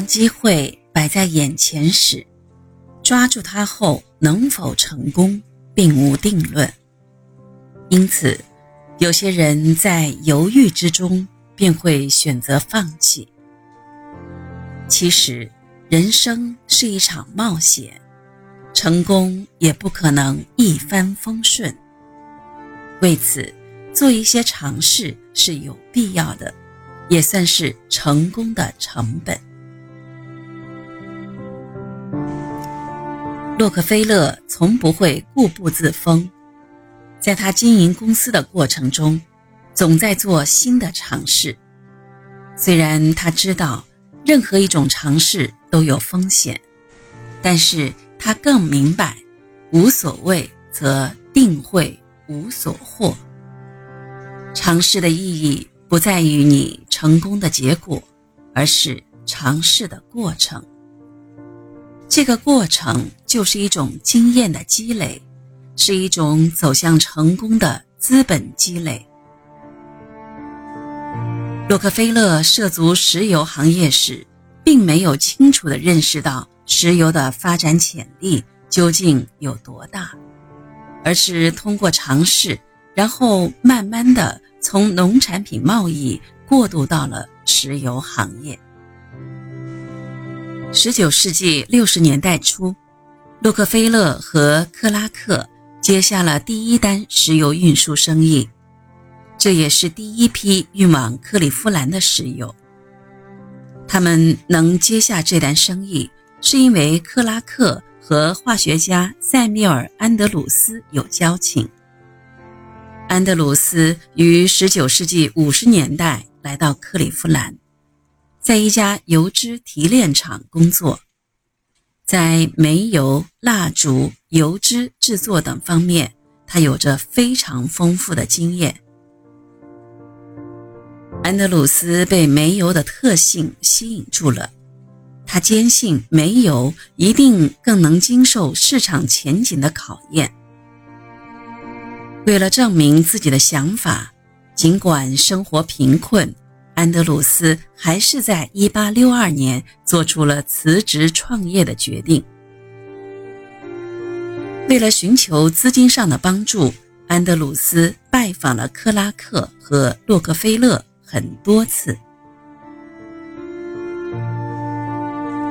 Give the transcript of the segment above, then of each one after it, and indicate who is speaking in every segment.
Speaker 1: 当机会摆在眼前时，抓住它后能否成功，并无定论。因此，有些人在犹豫之中便会选择放弃。其实，人生是一场冒险，成功也不可能一帆风顺。为此，做一些尝试是有必要的，也算是成功的成本。洛克菲勒从不会固步自封，在他经营公司的过程中，总在做新的尝试。虽然他知道任何一种尝试都有风险，但是他更明白，无所谓则定会无所获。尝试的意义不在于你成功的结果，而是尝试的过程。这个过程就是一种经验的积累，是一种走向成功的资本积累。洛克菲勒涉足石油行业时，并没有清楚地认识到石油的发展潜力究竟有多大，而是通过尝试，然后慢慢地从农产品贸易过渡到了石油行业。十九世纪六十年代初，洛克菲勒和克拉克接下了第一单石油运输生意，这也是第一批运往克利夫兰的石油。他们能接下这单生意，是因为克拉克和化学家塞缪尔·安德鲁斯有交情。安德鲁斯于十九世纪五十年代来到克利夫兰。在一家油脂提炼厂工作，在煤油、蜡烛、油脂制作等方面，他有着非常丰富的经验。安德鲁斯被煤油的特性吸引住了，他坚信煤油一定更能经受市场前景的考验。为了证明自己的想法，尽管生活贫困。安德鲁斯还是在1862年做出了辞职创业的决定。为了寻求资金上的帮助，安德鲁斯拜访了克拉克和洛克菲勒很多次。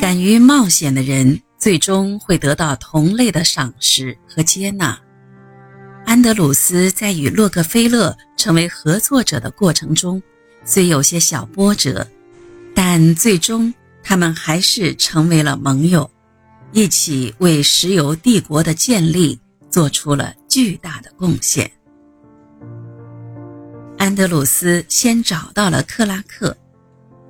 Speaker 1: 敢于冒险的人最终会得到同类的赏识和接纳。安德鲁斯在与洛克菲勒成为合作者的过程中。虽有些小波折，但最终他们还是成为了盟友，一起为石油帝国的建立做出了巨大的贡献。安德鲁斯先找到了克拉克，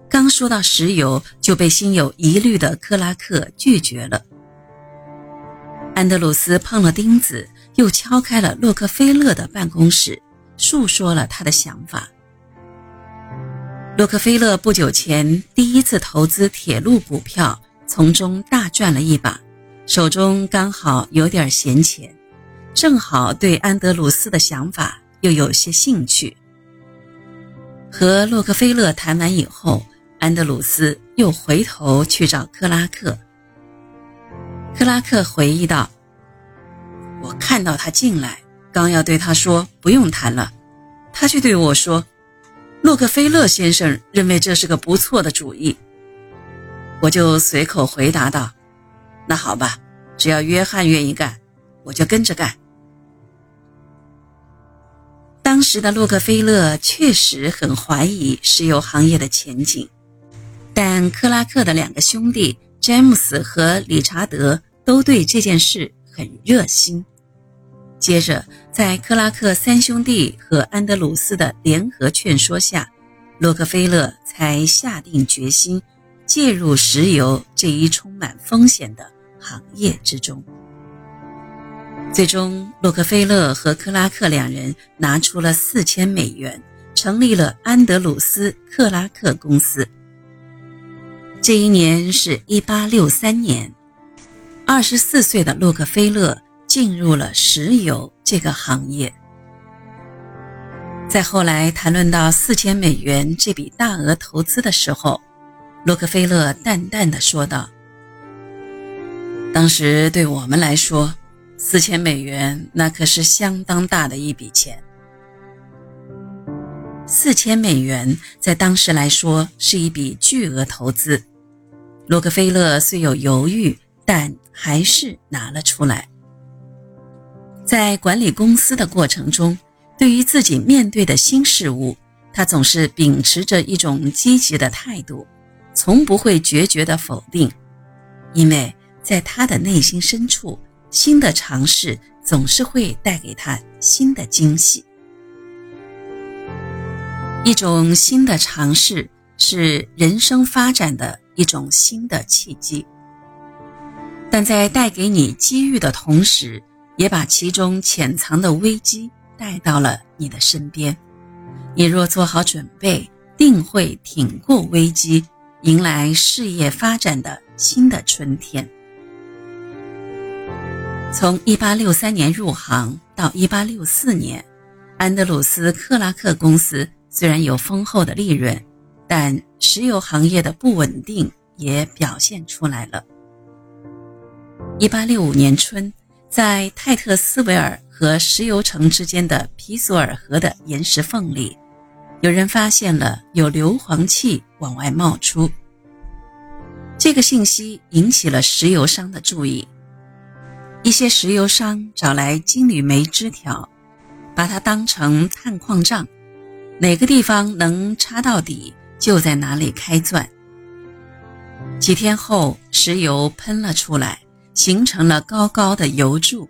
Speaker 1: 刚说到石油，就被心有疑虑的克拉克拒绝了。安德鲁斯碰了钉子，又敲开了洛克菲勒的办公室，诉说了他的想法。洛克菲勒不久前第一次投资铁路股票，从中大赚了一把，手中刚好有点闲钱，正好对安德鲁斯的想法又有些兴趣。和洛克菲勒谈完以后，安德鲁斯又回头去找克拉克。克拉克回忆道：“我看到他进来，刚要对他说不用谈了，他却对我说。”洛克菲勒先生认为这是个不错的主意，我就随口回答道：“那好吧，只要约翰愿意干，我就跟着干。”当时的洛克菲勒确实很怀疑石油行业的前景，但克拉克的两个兄弟詹姆斯和理查德都对这件事很热心。接着，在克拉克三兄弟和安德鲁斯的联合劝说下，洛克菲勒才下定决心介入石油这一充满风险的行业之中。最终，洛克菲勒和克拉克两人拿出了四千美元，成立了安德鲁斯克拉克公司。这一年是一八六三年，二十四岁的洛克菲勒。进入了石油这个行业。在后来谈论到四千美元这笔大额投资的时候，洛克菲勒淡淡的说道：“当时对我们来说，四千美元那可是相当大的一笔钱。四千美元在当时来说是一笔巨额投资。洛克菲勒虽有犹豫，但还是拿了出来。在管理公司的过程中，对于自己面对的新事物，他总是秉持着一种积极的态度。”从不会决绝的否定，因为在他的内心深处，新的尝试总是会带给他新的惊喜。一种新的尝试是人生发展的一种新的契机，但在带给你机遇的同时，也把其中潜藏的危机带到了你的身边。你若做好准备，定会挺过危机。迎来事业发展的新的春天。从1863年入行到1864年，安德鲁斯克拉克公司虽然有丰厚的利润，但石油行业的不稳定也表现出来了。1865年春，在泰特斯维尔和石油城之间的皮索尔河的岩石缝里。有人发现了有硫磺气往外冒出，这个信息引起了石油商的注意。一些石油商找来金缕梅枝条，把它当成探矿杖，哪个地方能插到底，就在哪里开钻。几天后，石油喷了出来，形成了高高的油柱，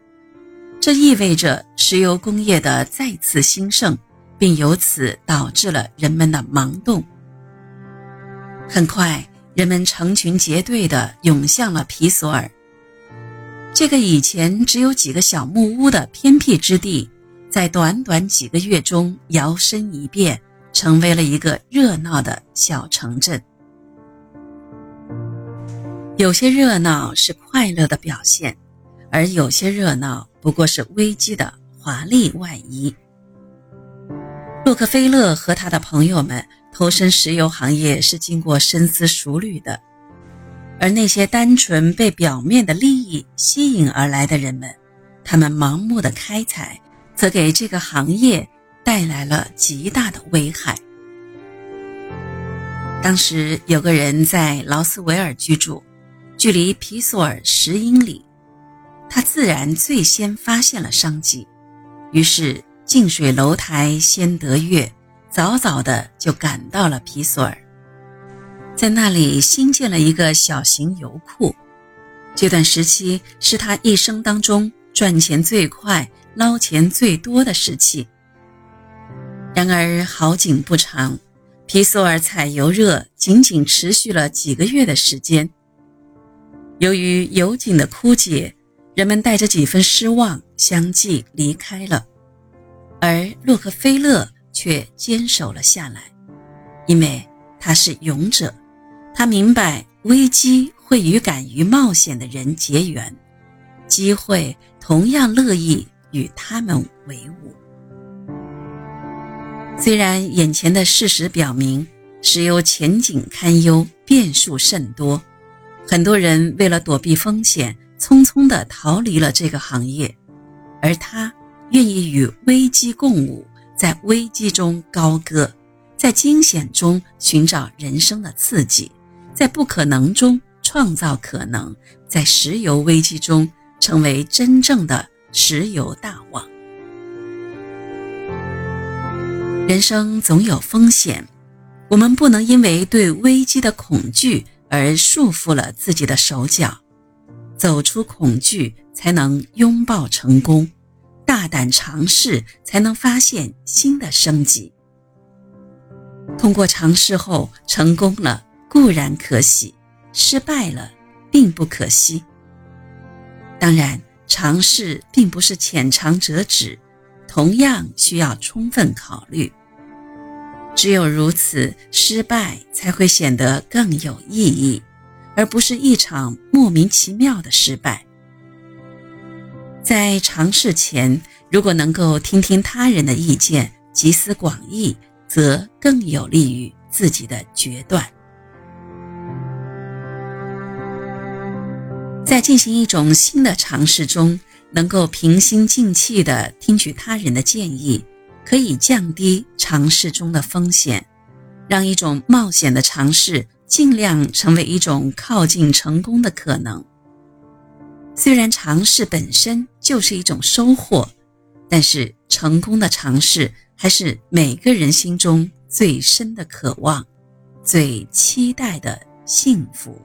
Speaker 1: 这意味着石油工业的再次兴盛。并由此导致了人们的盲动。很快，人们成群结队地涌向了皮索尔。这个以前只有几个小木屋的偏僻之地，在短短几个月中摇身一变，成为了一个热闹的小城镇。有些热闹是快乐的表现，而有些热闹不过是危机的华丽外衣。洛克菲勒和他的朋友们投身石油行业是经过深思熟虑的，而那些单纯被表面的利益吸引而来的人们，他们盲目的开采，则给这个行业带来了极大的危害。当时有个人在劳斯维尔居住，距离皮索尔十英里，他自然最先发现了商机，于是。近水楼台先得月，早早的就赶到了皮索尔，在那里新建了一个小型油库。这段时期是他一生当中赚钱最快、捞钱最多的时期。然而好景不长，皮索尔采油热仅仅持续了几个月的时间。由于油井的枯竭，人们带着几分失望相继离开了。而洛克菲勒却坚守了下来，因为他是勇者，他明白危机会与敢于冒险的人结缘，机会同样乐意与他们为伍。虽然眼前的事实表明石油前景堪忧，变数甚多，很多人为了躲避风险，匆匆地逃离了这个行业，而他。愿意与危机共舞，在危机中高歌，在惊险中寻找人生的刺激，在不可能中创造可能，在石油危机中成为真正的石油大王。人生总有风险，我们不能因为对危机的恐惧而束缚了自己的手脚，走出恐惧，才能拥抱成功。大胆尝试，才能发现新的生机。通过尝试后成功了固然可喜，失败了并不可惜。当然，尝试并不是浅尝辄止，同样需要充分考虑。只有如此失败才会显得更有意义而不是一场莫名其妙的失败。在尝试前如果能够听听他人的意见集思广益则更有利于自己的决断。在进行一种新的尝试中能够平心静气地听取他人的建议可以降低尝试中的风险，让一种冒险的尝试尽量成为一种靠近成功的可能。虽然尝试本身就是一种收获，但是成功的尝试还是每个人心中最深的渴望，最期待的幸福。